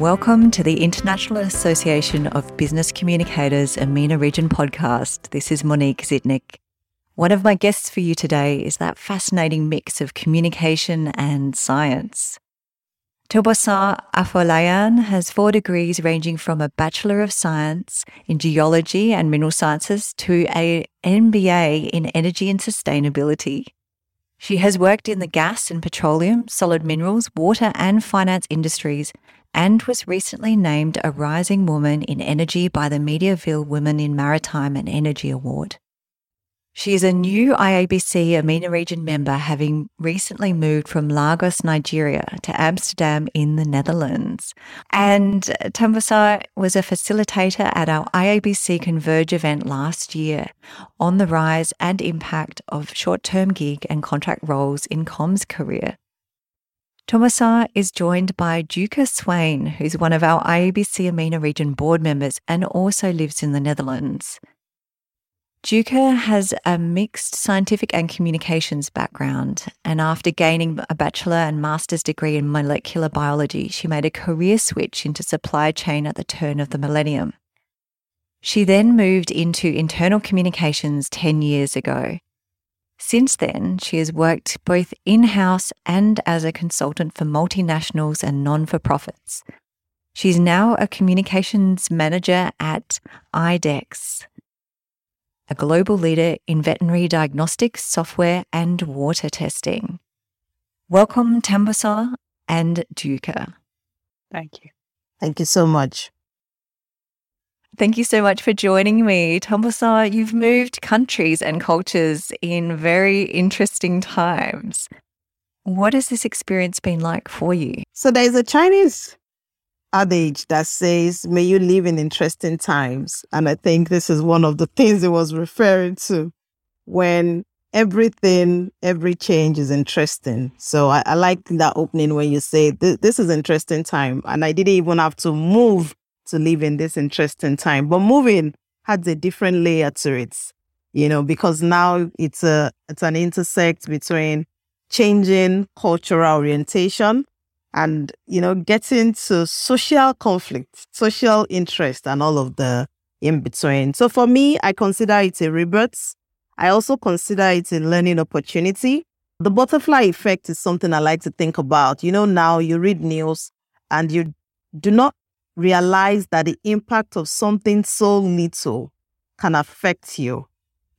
Welcome to the International Association of Business Communicators EMENA Region podcast. This is Monique Zitnik. One of my guests for you today is that fascinating mix of communication and science. Tunbosun Afolayan has four degrees ranging from a Bachelor of Science in Geology and Mineral Sciences to a MBA in Energy and Sustainability. She has worked in the gas and petroleum, solid minerals, water, and finance industries and was recently named a Rising Woman in Energy by the Mediaville Women in Maritime and Energy Award. She is a new IABC EMENA region member, having recently moved from Lagos, Nigeria to Amsterdam in the Netherlands. And Tunbosun was a facilitator at our IABC Converge event last year on the rise and impact of short term gig and contract roles in comms career. Tunbosun is joined by Dieuwke Swain, who's one of our IABC EMENA region board members and also lives in the Netherlands. Dieuwke has a mixed scientific and communications background, and after gaining a bachelor and master's degree in molecular biology, she made a career switch into supply chain at the turn of the millennium. She then moved into internal communications 10 years ago since then, she has worked both in house and as a consultant for multinationals and non for profits. She's now a communications manager at IDEXX, a global leader in veterinary diagnostics, software, and water testing. Welcome, Tunbosun and Dieuwke. Thank you. Thank you so much. Thank you so much for joining me. Tunbosun, you've moved countries and cultures in very interesting times. What has this experience been like for you? So there's a Chinese adage that says, may you live in interesting times. And I think this is one of the things it was referring to when everything, every change is interesting. So I, I like that opening when you say, this is interesting time. And I didn't even have to move to live in this interesting time. But moving has a different layer to it, you know, because now it's a it's an intersect between changing cultural orientation and you know getting to social conflict, social interest, and all of the in between. So for me, I consider it a rebirth. I also consider it a learning opportunity. The butterfly effect is something I like to think about. You know, now you read news and you do not realize that the impact of something so little can affect you.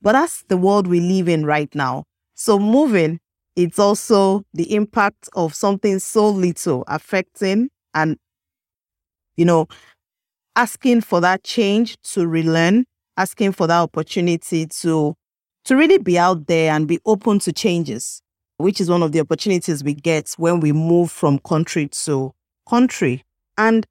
But that's the world we live in right now. So moving, it's also the impact of something so little affecting and, you know, asking for that change to relearn, asking for that opportunity to, to really be out there and be open to changes, which is one of the opportunities we get when we move from country to country. And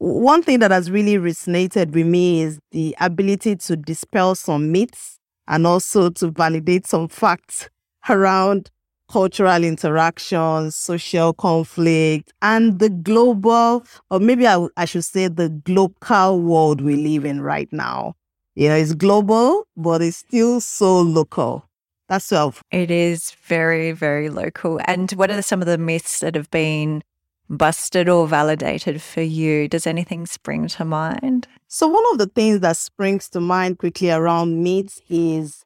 one thing that has really resonated with me is the ability to dispel some myths and also to validate some facts around cultural interactions, social conflict, and the global, or maybe I, I should say the global world we live in right now. You know, it's global, but it's still so local. That's self. It is very, very local. And what are some of the myths that have been busted or validated for you? Does anything spring to mind? So, one of the things that springs to mind quickly around myths is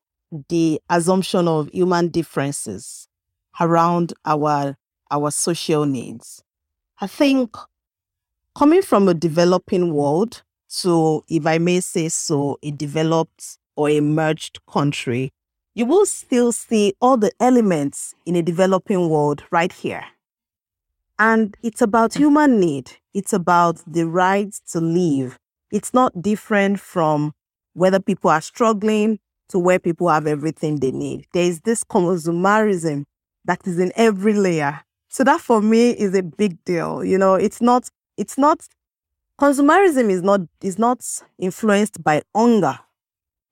the assumption of human differences around our our social needs. I think coming from a developing world to, if I may say so, a developed or emerged country, you will still see all the elements in a developing world right here. And it's about human need. It's about the right to live. It's not different from whether people are struggling to where people have everything they need. There is this consumerism that is in every layer. So that for me is a big deal. You know, it's not, it's not, consumerism is not, is not influenced by hunger.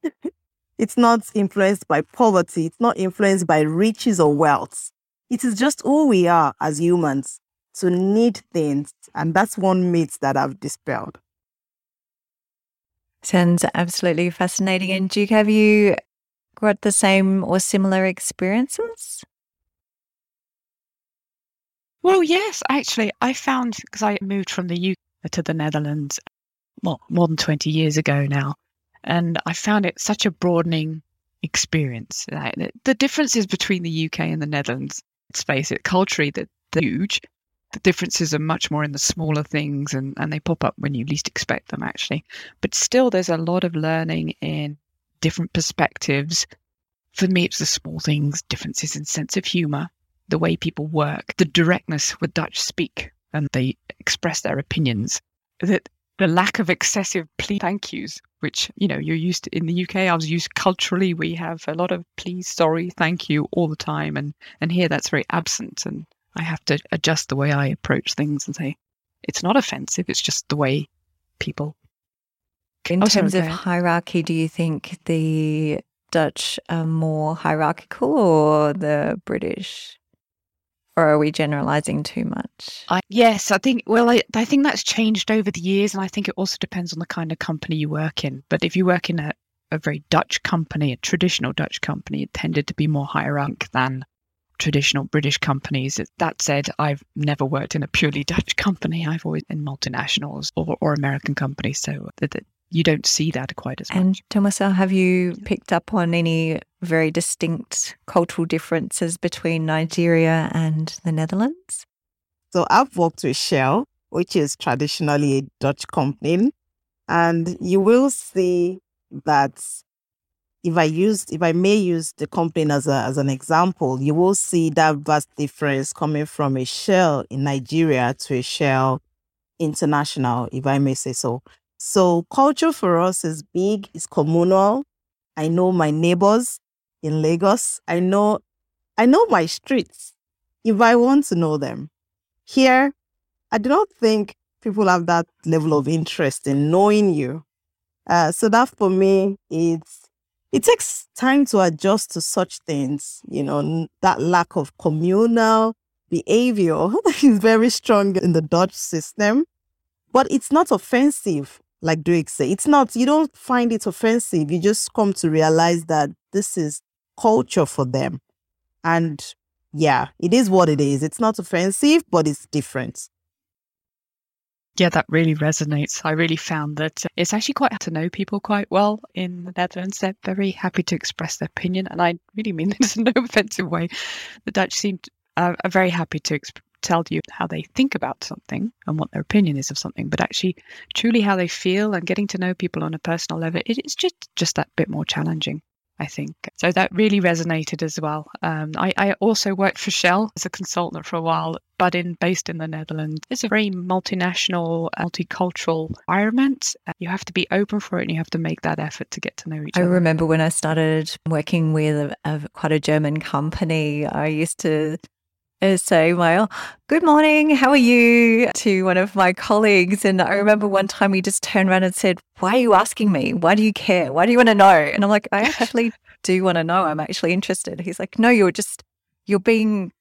it's not influenced by poverty. It's not influenced by riches or wealth. It is just who we are as humans to need things. And that's one myth that I've dispelled. Sounds absolutely fascinating. And Dieuwke, have you got the same or similar experiences? Well, yes, actually, I found because I moved from the UK to the Netherlands, well, more than 20 years ago now. And I found it such a broadening experience. The differences between the UK and the Netherlands, let's face it, culturally, they're huge. The differences are much more in the smaller things and, and they pop up when you least expect them, actually. But still, there's a lot of learning in different perspectives. For me, it's the small things, differences in sense of humor, the way people work, the directness with Dutch speak and they express their opinions. That the lack of excessive please thank yous, which you know you're used to in the UK. I was used culturally. We have a lot of please, sorry, thank you all the time, and and here that's very absent. And I have to adjust the way I approach things and say it's not offensive. It's just the way people. In oh, terms of hierarchy, do you think the Dutch are more hierarchical or the British? or are we generalizing too much? I, yes, I think. Well, I, I think that's changed over the years, and I think it also depends on the kind of company you work in. But if you work in a, a very Dutch company, a traditional Dutch company, it tended to be more hierarchical than traditional British companies. That said, I've never worked in a purely Dutch company. I've always in multinationals or, or American companies, so that, that you don't see that quite as much. And Tunbosun, uh, have you picked up on any very distinct cultural differences between Nigeria and the Netherlands? So I've worked with Shell, which is traditionally a Dutch company, and you will see that if I used, if I may use the company as a, as an example, you will see that vast difference coming from a Shell in Nigeria to a Shell international, if I may say so. So culture for us is big, it's communal. I know my neighbors in Lagos. I know I know my streets if I want to know them. Here, I do not think people have that level of interest in knowing you. Uh, so that for me, it's it takes time to adjust to such things. You know, that lack of communal behavior is very strong in the Dutch system, but it's not offensive like Drake said. It's not, you don't find it offensive. You just come to realize that this is culture for them. And yeah, it is what it is. It's not offensive, but it's different. Yeah, that really resonates. I really found that it's actually quite hard to know people quite well in the Netherlands. They're very happy to express their opinion, and I really mean this in no offensive way. The Dutch seem uh, are very happy to exp- tell you how they think about something and what their opinion is of something, but actually truly how they feel and getting to know people on a personal level, it is just just that bit more challenging. I think. So that really resonated as well. Um, I, I, also worked for Shell as a consultant for a while, but in based in the Netherlands. It's a very multinational, multicultural environment. You have to be open for it and you have to make that effort to get to know each I other. I remember when I started working with a, a, quite a German company, I used to say my good morning, how are you to one of my colleagues. And I remember one time he just turned around and said, Why are you asking me? Why do you care? Why do you want to know? And I'm like, I actually do want to know. I'm actually interested. He's like, No, you're just, you're being,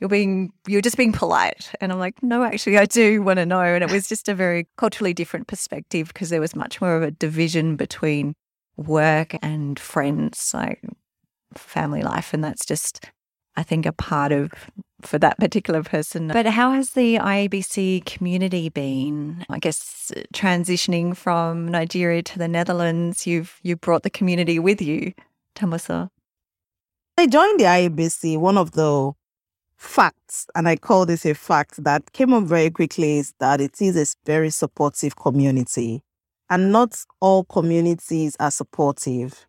you're being, you're just being polite. And I'm like, No, actually, I do want to know. And it was just a very culturally different perspective because there was much more of a division between work and friends, like family life. And that's just, I think, a part of for that particular person. But how has the IABC community been? I guess transitioning from Nigeria to the Netherlands, you've you brought the community with you, Tunbosun. I joined the IABC. One of the facts, and I call this a fact that came up very quickly, is that it is a very supportive community, and not all communities are supportive.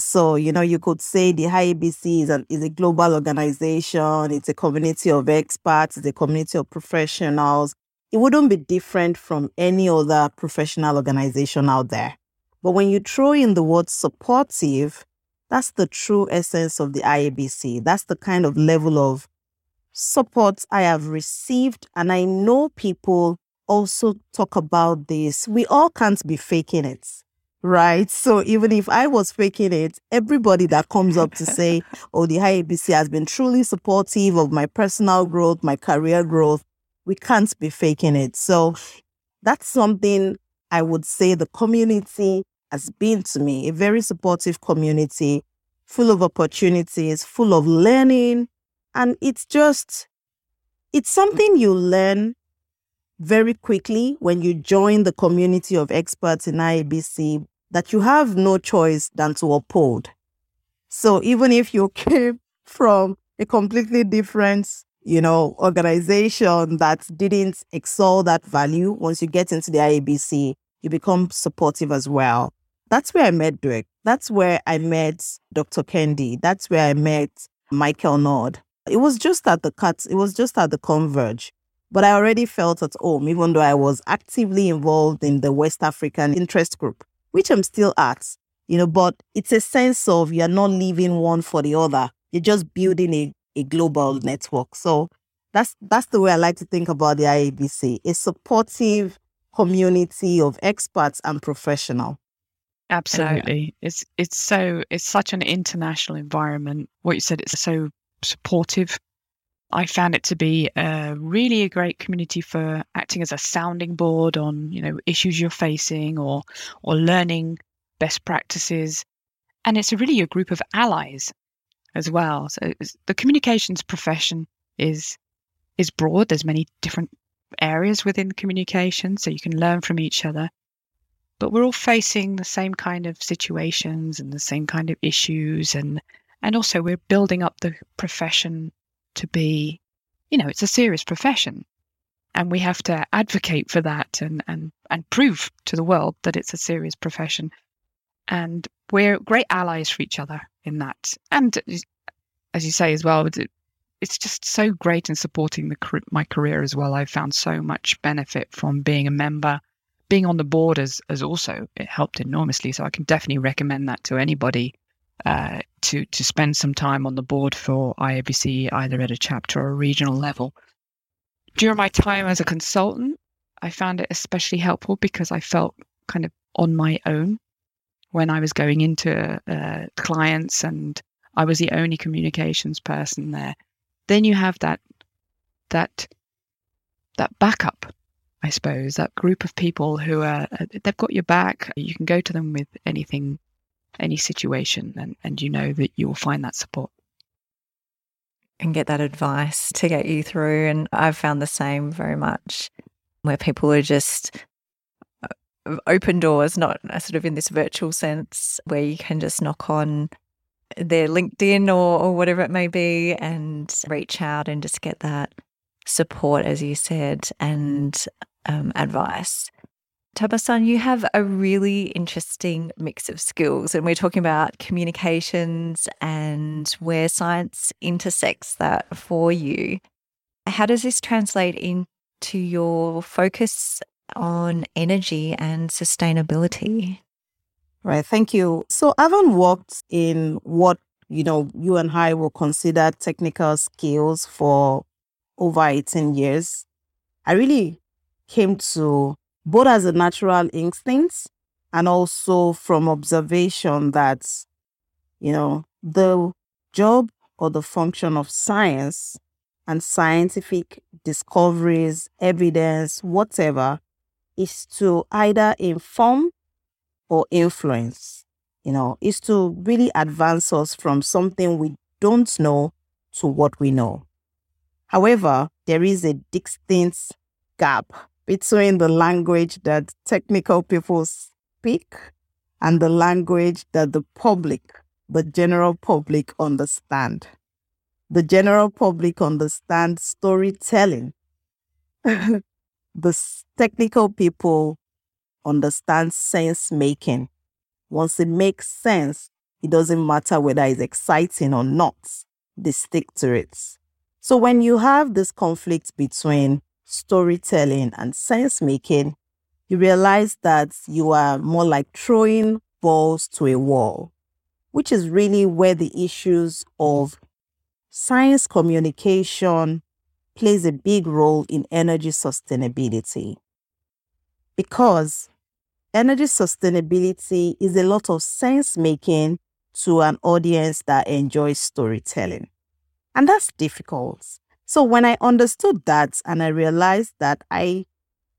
So, you know, you could say the IABC is, is a global organization, it's a community of experts, it's a community of professionals. It wouldn't be different from any other professional organization out there. But when you throw in the word supportive, that's the true essence of the IABC. That's the kind of level of support I have received. And I know people also talk about this. We all can't be faking it right? So even if I was faking it, everybody that comes up to say, oh, the IABC has been truly supportive of my personal growth, my career growth, we can't be faking it. So that's something I would say the community has been to me a very supportive community, full of opportunities, full of learning. And it's just, it's something you learn very quickly when you join the community of experts in IABC that you have no choice than to uphold. So even if you came from a completely different, you know, organization that didn't excel that value, once you get into the IABC, you become supportive as well. That's where I met Drake. That's where I met Dr. Kendi. That's where I met Michael Nord. It was just at the cut, it was just at the converge. But I already felt at home, even though I was actively involved in the West African interest group, which I'm still at, you know, but it's a sense of you're not leaving one for the other. You're just building a, a global network. So that's that's the way I like to think about the IABC, a supportive community of experts and professional. Absolutely. It's it's so it's such an international environment. What you said, it's so supportive. I found it to be a really a great community for acting as a sounding board on, you know, issues you're facing or or learning best practices. And it's really a group of allies as well. So the communications profession is is broad. There's many different areas within communication, so you can learn from each other. But we're all facing the same kind of situations and the same kind of issues, and and also we're building up the profession to be, you know, it's a serious profession, and we have to advocate for that and and and prove to the world that it's a serious profession, and we're great allies for each other in that. And uh, as you say as well, it's just so great in supporting the my career as well. I've found so much benefit from being a member, being on the board as as also it helped enormously. So I can definitely recommend that to anybody uh, to to spend some time on the board for IABC either at a chapter or a regional level. During my time as a consultant, I found it especially helpful because I felt kind of on my own when I was going into uh, clients and I was the only communications person there. Then you have that that that backup, I suppose, that group of people who are uh, they've got your back. You can go to them with anything, any situation, and and you know that you will find that support and get that advice to get you through. And I've found the same very much, where people are just uh, open doors, not sort of in this virtual sense, where you can just knock on their LinkedIn or, or whatever it may be and reach out and just get that support, as you said, and um, advice. Tunbosun, you have a really interesting mix of skills, and we're talking about communications and where science intersects that for you. How does this translate into your focus on energy and sustainability? Right. Thank you. So I haven't worked in what, you know, you and I will consider technical skills for over 18 years. I really came to both as a natural instinct and also from observation that, you know, the job or the function of science and scientific discoveries, evidence, whatever, is to either inform or influence, you know, is to really advance us from something we don't know to what we know. However, there is a distinct gap between the language that technical people speak and the language that the public, the general public understand. The general public understand storytelling. the technical people understand sense making. Once it makes sense, it doesn't matter whether it's exciting or not, they stick to it. So when you have this conflict between storytelling and sense making, you realize that you are more like throwing balls to a wall, which is really where the issues of science communication plays a big role in energy sustainability. Because energy sustainability is a lot of sense making to an audience that enjoys storytelling. And that's difficult. So when I understood that and I realized that I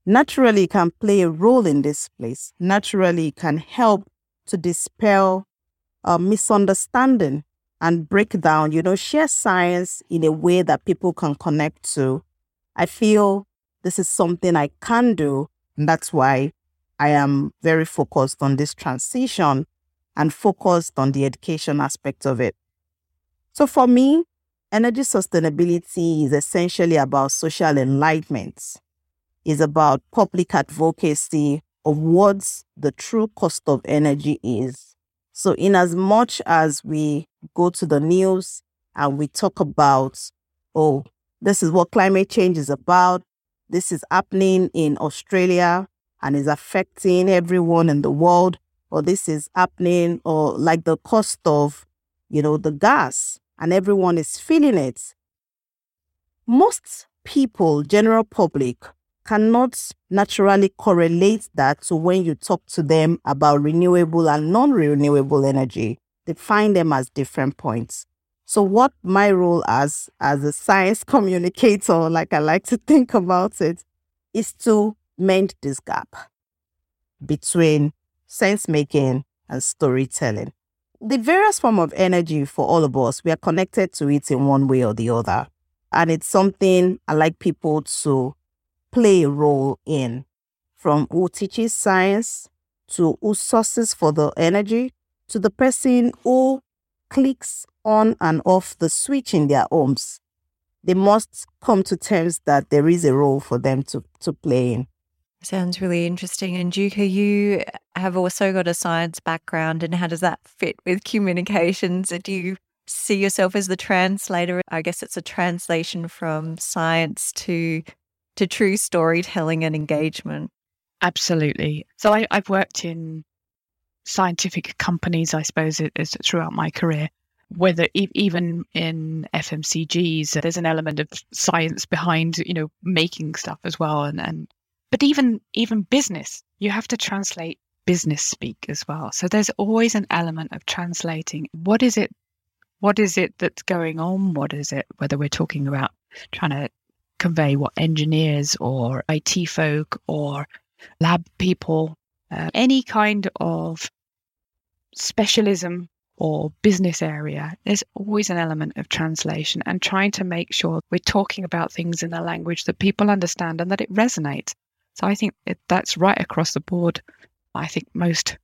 naturally can play a role in this place, naturally can help to dispel a misunderstanding and break down, you know, share science in a way that people can connect to. I feel this is something I can do. And that's why I am very focused on this transition and focused on the education aspect of it. So for me, energy sustainability is essentially about social enlightenment. It's about public advocacy of what the true cost of energy is. So in as much as we go to the news and we talk about, oh, this is what climate change is about. This is happening in Australia and is affecting everyone in the world. Or this is happening, or like the cost of, you know, the gas and everyone is feeling it. Most people, general public, cannot naturally correlate that to when you talk to them about renewable and non renewable energy. They find them as different points. So, what my role as, as a science communicator, like I like to think about it, is to mend this gap between sense making and storytelling the various form of energy for all of us, we are connected to it in one way or the other. And it's something I like people to play a role in from who teaches science to who sources for the energy to the person who clicks on and off the switch in their homes. They must come to terms that there is a role for them to, to play in. Sounds really interesting. And Dieuwke, you have also got a science background, and how does that fit with communications? Do you see yourself as the translator? I guess it's a translation from science to to true storytelling and engagement. Absolutely. So I, have worked in scientific companies, I suppose, throughout my career. Whether even in FMCGs, there's an element of science behind, you know, making stuff as well, and, and but even even business, you have to translate business speak as well. So there's always an element of translating. What is it? What is it that's going on? What is it? Whether we're talking about trying to convey what engineers or IT folk or lab people, uh, any kind of specialism or business area, there's always an element of translation and trying to make sure we're talking about things in a language that people understand and that it resonates. So I think that's right across the board. I think most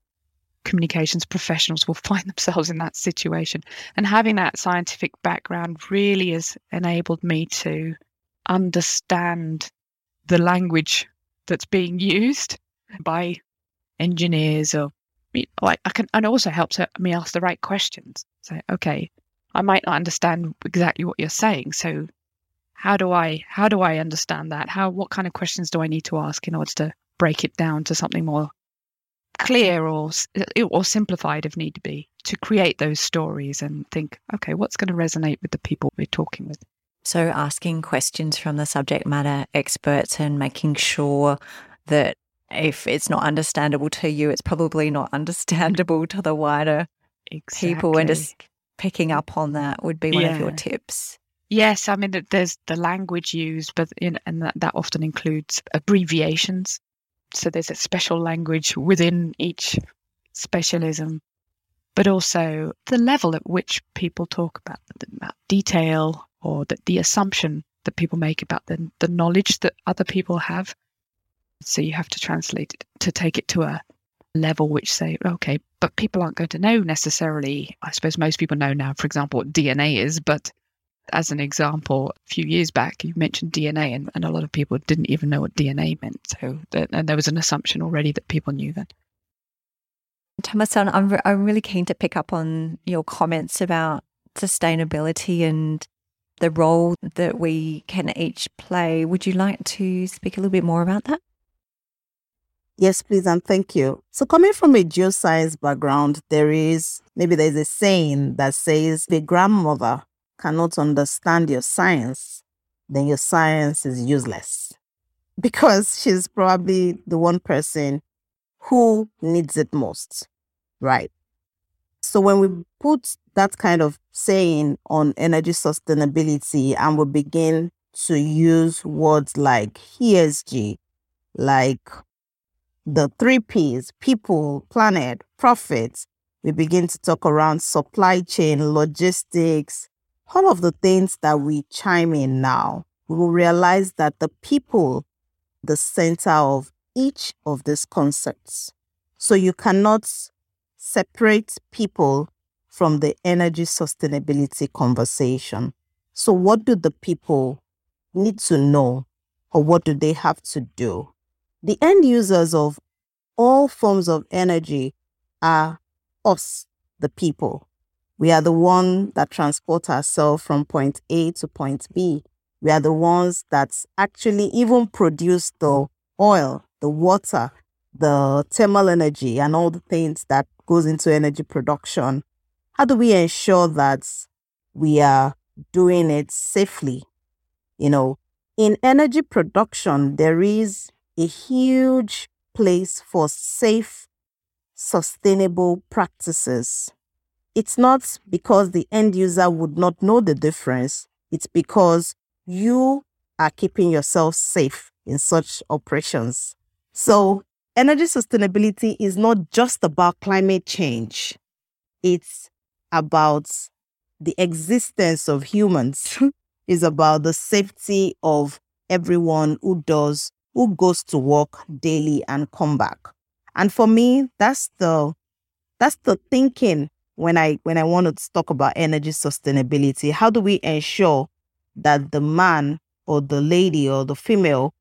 communications professionals will find themselves in that situation. And having that scientific background really has enabled me to understand the language that's being used by engineers or like I can and also helps me ask the right questions. So okay, I might not understand exactly what you're saying. So how do I how do I understand that? How what kind of questions do I need to ask in order to break it down to something more clear or or simplified if need to be to create those stories and think okay what's going to resonate with the people we're talking with so asking questions from the subject matter experts and making sure that if it's not understandable to you it's probably not understandable to the wider exactly. people and just picking up on that would be one yeah. of your tips Yes, I mean there's the language used, but in, and that, that often includes abbreviations. So there's a special language within each specialism, but also the level at which people talk about, about detail or the, the assumption that people make about the, the knowledge that other people have. So you have to translate it to take it to a level which say, okay, but people aren't going to know necessarily. I suppose most people know now, for example, what DNA is, but as an example, a few years back, you mentioned DNA, and, and a lot of people didn't even know what DNA meant. So, and there was an assumption already that people knew that. Tunbosun, I'm, re- I'm really keen to pick up on your comments about sustainability and the role that we can each play. Would you like to speak a little bit more about that? Yes, please, and thank you. So, coming from a geoscience background, there is maybe there's a saying that says the grandmother cannot understand your science, then your science is useless. Because she's probably the one person who needs it most, right? So when we put that kind of saying on energy sustainability and we begin to use words like ESG, like the three P's people, planet, profit, we begin to talk around supply chain, logistics, all of the things that we chime in now, we will realize that the people the center of each of these concepts. So you cannot separate people from the energy sustainability conversation. So, what do the people need to know or what do they have to do? The end users of all forms of energy are us, the people. We are the one that transport ourselves from point A to point B. We are the ones that actually even produce the oil, the water, the thermal energy, and all the things that goes into energy production. How do we ensure that we are doing it safely? You know, in energy production, there is a huge place for safe, sustainable practices. It's not because the end user would not know the difference, it's because you are keeping yourself safe in such operations. So, energy sustainability is not just about climate change, it's about the existence of humans, it's about the safety of everyone who does, who goes to work daily and come back. And for me, that's the that's the thinking when I when I want to talk about energy sustainability. How do we ensure that the man or the lady or the female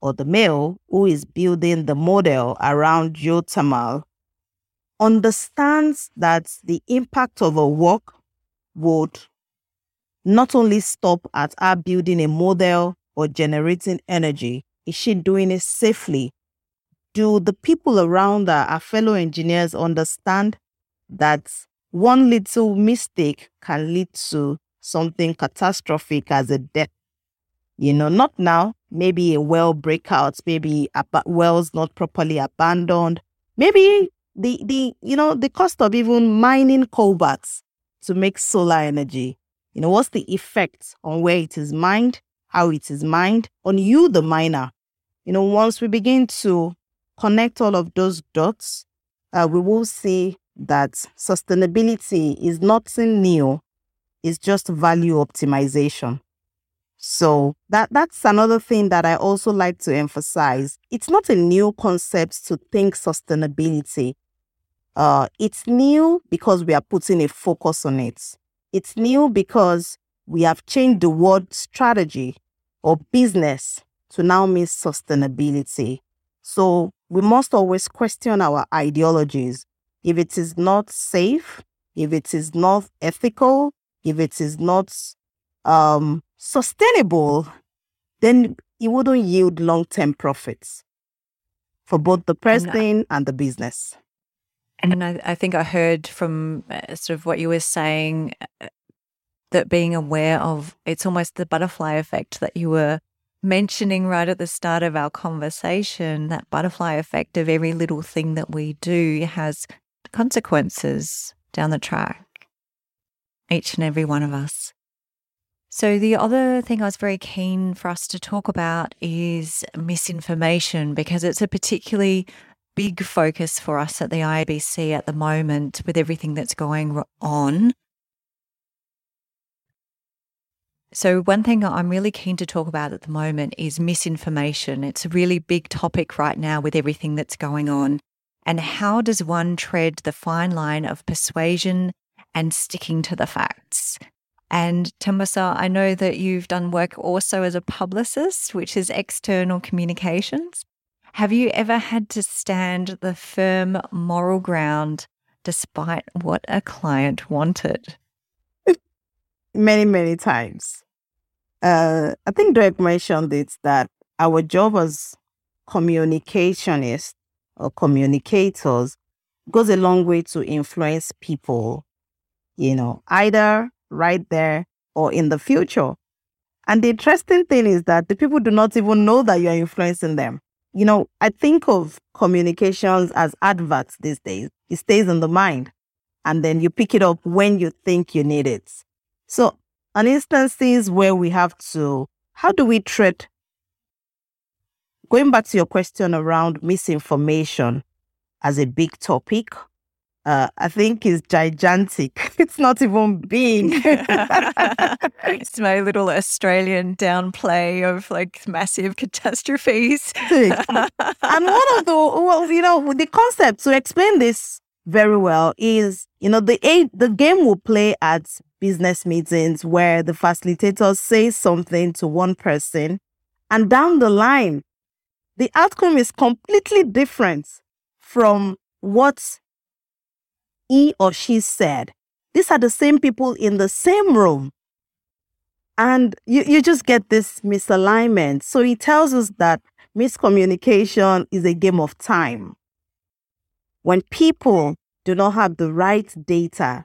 or the male who is building the model around geothermal understands that the impact of a work would not only stop at our building a model or generating energy, is she doing it safely? Do the people around her, our fellow engineers, understand that one little mistake can lead to something catastrophic as a death. You know, not now, maybe a well breakout, maybe ab- wells not properly abandoned, maybe the, the, you know, the cost of even mining cobalts to make solar energy. You know, what's the effect on where it is mined, how it is mined, on you, the miner. You know, once we begin to connect all of those dots, uh, we will see that sustainability is nothing new it's just value optimization. So that that's another thing that I also like to emphasize. It's not a new concept to think sustainability. Uh, it's new because we are putting a focus on it. It's new because we have changed the word strategy or business to now mean sustainability. So we must always question our ideologies. If it is not safe, if it is not ethical, if it is not um, sustainable, then it wouldn't yield long term profits for both the person and, and the business. And I, I, think I heard from uh, sort of what you were saying uh, that being aware of it's almost the butterfly effect that you were mentioning right at the start of our conversation that butterfly effect of every little thing that we do has consequences down the track each and every one of us. So, the other thing I was very keen for us to talk about is misinformation because it's a particularly big focus for us at the IABC at the moment with everything that's going on. So, one thing I'm really keen to talk about at the moment is misinformation. It's a really big topic right now with everything that's going on. And how does one tread the fine line of persuasion and sticking to the facts. And Tunbosun, I know that you've done work also as a publicist, which is external communications. Have you ever had to stand the firm moral ground despite what a client wanted? Many, many times. Uh, I think Derek mentioned it that our job as communicationists or communicators goes a long way to influence people you know, either right there or in the future. And the interesting thing is that the people do not even know that you're influencing them. You know, I think of communications as adverts these days. It stays in the mind and then you pick it up when you think you need it. So, an instances where we have to, how do we treat? Going back to your question around misinformation as a big topic, uh, I think is gigantic. It's not even big. it's my little Australian downplay of like massive catastrophes. and one of the, well, you know, the concept to explain this very well is, you know, the the game will play at business meetings where the facilitator says something to one person, and down the line, the outcome is completely different from what he or she said. These are the same people in the same room. And you, you just get this misalignment. So he tells us that miscommunication is a game of time. When people do not have the right data,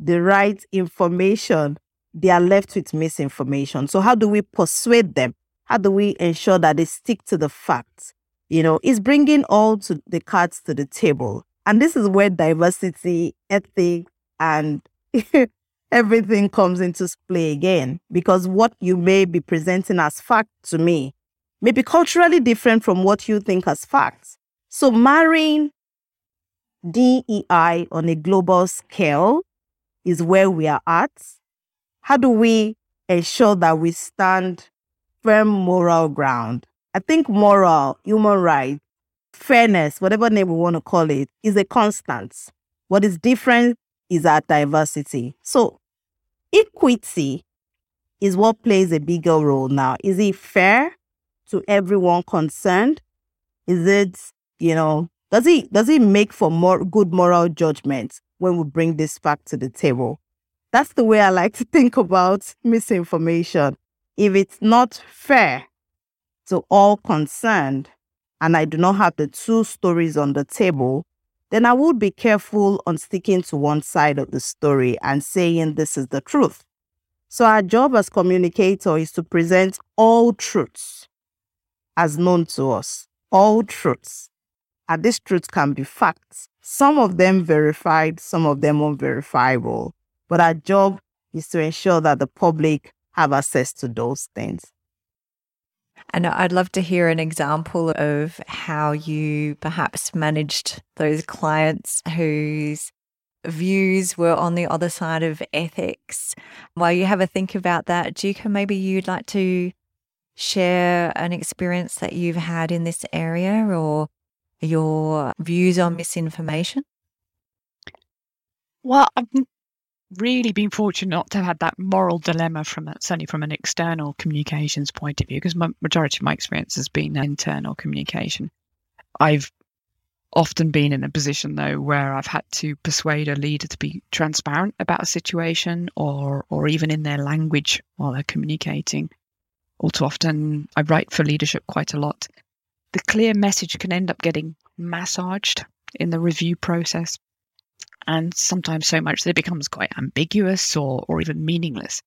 the right information, they are left with misinformation. So, how do we persuade them? How do we ensure that they stick to the facts? You know, it's bringing all to the cards to the table. And this is where diversity, ethics, and everything comes into play again. Because what you may be presenting as fact to me may be culturally different from what you think as facts. So marrying DEI on a global scale is where we are at. How do we ensure that we stand firm moral ground? I think moral, human rights, fairness, whatever name we want to call it, is a constant. What is different is our diversity. So, equity is what plays a bigger role now. Is it fair to everyone concerned? Is it, you know, does it does it make for more good moral judgment when we bring this fact to the table? That's the way I like to think about misinformation. If it's not fair to all concerned, and I do not have the two stories on the table, then I would be careful on sticking to one side of the story and saying this is the truth. So, our job as communicator is to present all truths as known to us, all truths. And these truths can be facts, some of them verified, some of them unverifiable. But our job is to ensure that the public have access to those things. And I'd love to hear an example of how you perhaps managed those clients whose views were on the other side of ethics. While you have a think about that, Dieuwke, maybe you'd like to share an experience that you've had in this area or your views on misinformation? Well, I've really been fortunate not to have had that moral dilemma from certainly from an external communications point of view, because my majority of my experience has been internal communication. I've often been in a position though where I've had to persuade a leader to be transparent about a situation or or even in their language while they're communicating. All too often I write for leadership quite a lot. The clear message can end up getting massaged in the review process and sometimes so much that it becomes quite ambiguous or, or even meaningless.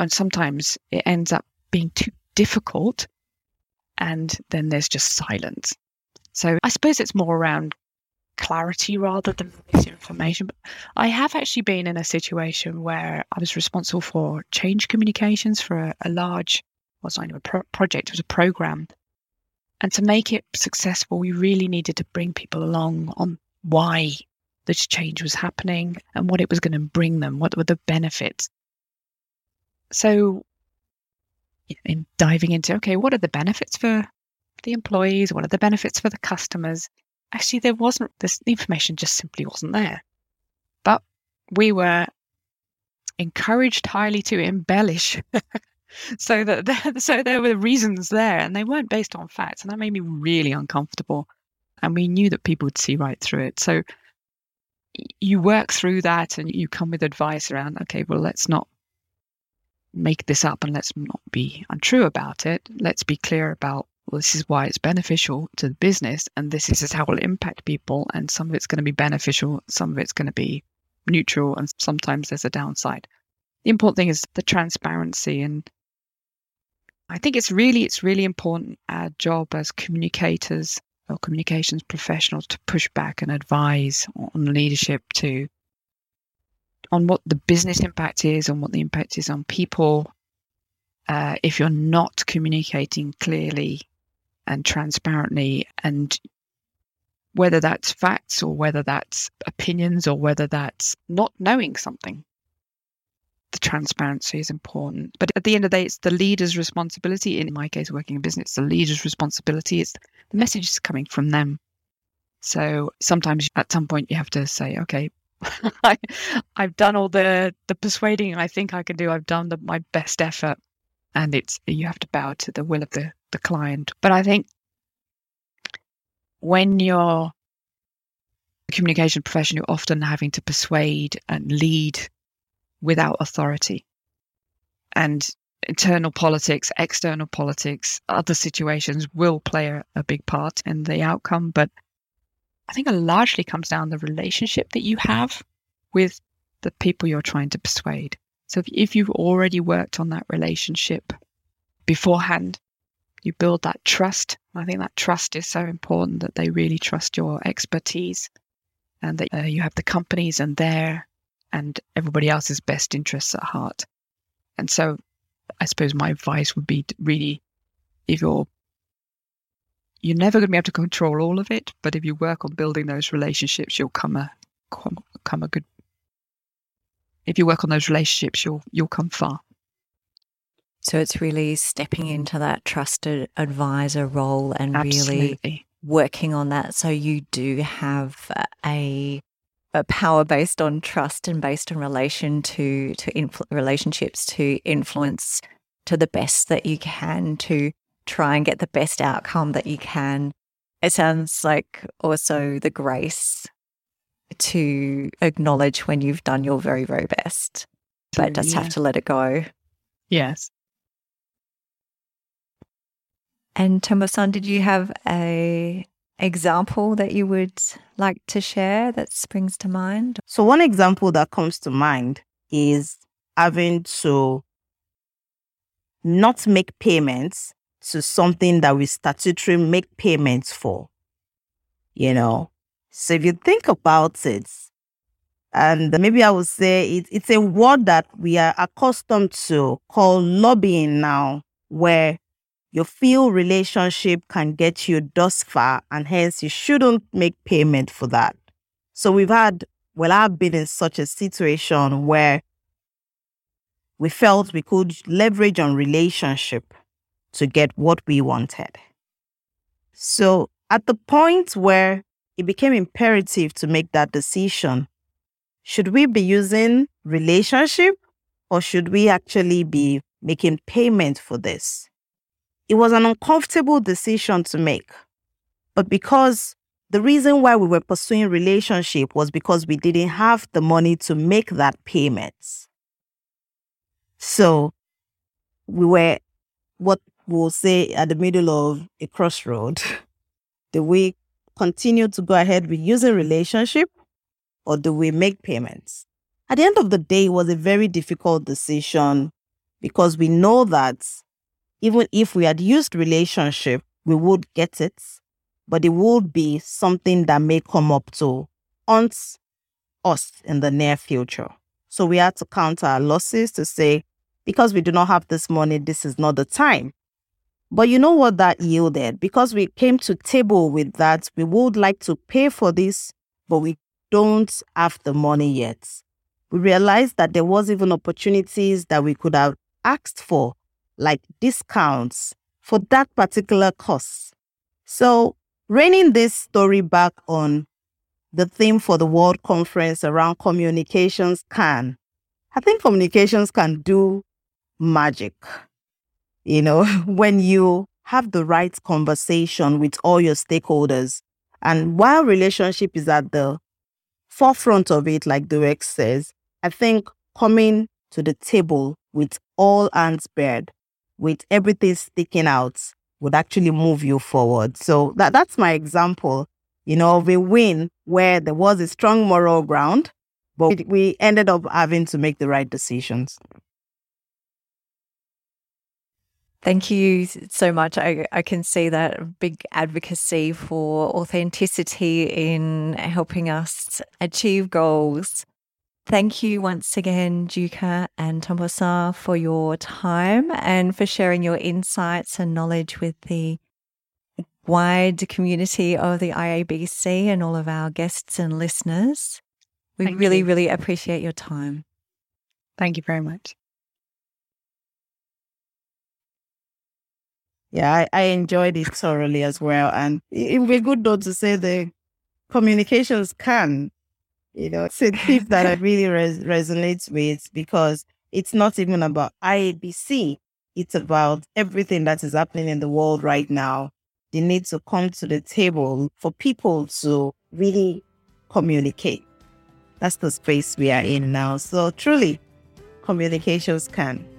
And sometimes it ends up being too difficult, and then there's just silence. So I suppose it's more around clarity rather than misinformation. But I have actually been in a situation where I was responsible for change communications for a, a large, well, it's not a pro- project, it was a program. And to make it successful, we really needed to bring people along on why this change was happening and what it was going to bring them, what were the benefits. So, in diving into, okay, what are the benefits for the employees? What are the benefits for the customers? Actually, there wasn't this information just simply wasn't there. But we were encouraged highly to embellish so that there, so there were reasons there and they weren't based on facts and that made me really uncomfortable and we knew that people would see right through it so you work through that and you come with advice around, okay, well, let's not make this up and let's not be untrue about it. Let's be clear about, well, this is why it's beneficial to the business and this is how it will impact people. And some of it's going to be beneficial, some of it's going to be neutral, and sometimes there's a downside. The important thing is the transparency and I think it's really, it's really important our job as communicators or communications professionals to push back and advise on leadership to on what the business impact is and what the impact is on people uh, if you're not communicating clearly and transparently and whether that's facts or whether that's opinions or whether that's not knowing something. The transparency is important. But at the end of the day, it's the leader's responsibility. In my case, working in business, the leader's responsibility. It's the message is coming from them. So sometimes at some point you have to say, okay, I, have done all the the persuading I think I can do. I've done the, my best effort, and it's you have to bow to the will of the the client. But I think when you're a communication profession, you're often having to persuade and lead without authority. And internal politics, external politics, other situations will play a, a big part in the outcome. But I think it largely comes down the relationship that you have with the people you're trying to persuade. So if, if you've already worked on that relationship beforehand, you build that trust. I think that trust is so important that they really trust your expertise and that uh, you have the companies and their and everybody else's best interests at heart. And so I suppose my advice would be really if you're you're never going to be able to control all of it, but if you work on building those relationships, you'll come a come a good. If you work on those relationships, you'll you'll come far. So it's really stepping into that trusted advisor role and Absolutely. really working on that. So you do have a, a power based on trust and based on relation to to influ- relationships to influence to the best that you can to try and get the best outcome that you can. It sounds like also the grace to acknowledge when you've done your very very best, but just yeah. have to let it go. Yes. And Tunbosun, did you have a example that you would like to share that springs to mind? So one example that comes to mind is having to not make payments to something that we statutory make payments for. You know, so if you think about it, and maybe I would say it, it's a word that we are accustomed to call lobbying now, where your field relationship can get you thus far, and hence you shouldn't make payment for that. So we've had, well, I've been in such a situation where we felt we could leverage on relationship to get what we wanted. So at the point where it became imperative to make that decision, should we be using relationship or should we actually be making payment for this? It was an uncomfortable decision to make. But because the reason why we were pursuing relationship was because we didn't have the money to make that payment. So we were what we'll say at the middle of a crossroad. Do we continue to go ahead with using relationship or do we make payments? At the end of the day, it was a very difficult decision because we know that even if we had used relationship, we would get it, but it would be something that may come up to haunt us in the near future. So we had to count our losses to say, because we do not have this money, this is not the time. But you know what that yielded? Because we came to table with that, we would like to pay for this, but we don't have the money yet. We realized that there was even opportunities that we could have asked for like discounts for that particular course. So, reining this story back on the theme for the World Conference around communications can, I think communications can do magic. You know, when you have the right conversation with all your stakeholders, and while relationship is at the forefront of it, like Dieuwke says, I think coming to the table with all hands bared with everything sticking out would actually move you forward. So that, that's my example, you know, of a win where there was a strong moral ground, but we ended up having to make the right decisions. Thank you so much. I, I can see that big advocacy for authenticity in helping us achieve goals. Thank you once again, Dieuwke and Tunbosun, for your time and for sharing your insights and knowledge with the wide community of the IABC and all of our guests and listeners. We Thank really, you. really appreciate your time. Thank you very much. Yeah, I, I enjoyed it thoroughly as well. And it would be good though to say the communications can, you know, it's a tip that I really res- resonates with because it's not even about IABC. It's about everything that is happening in the world right now. They need to come to the table for people to really communicate. That's the space we are in now. So truly, communications can.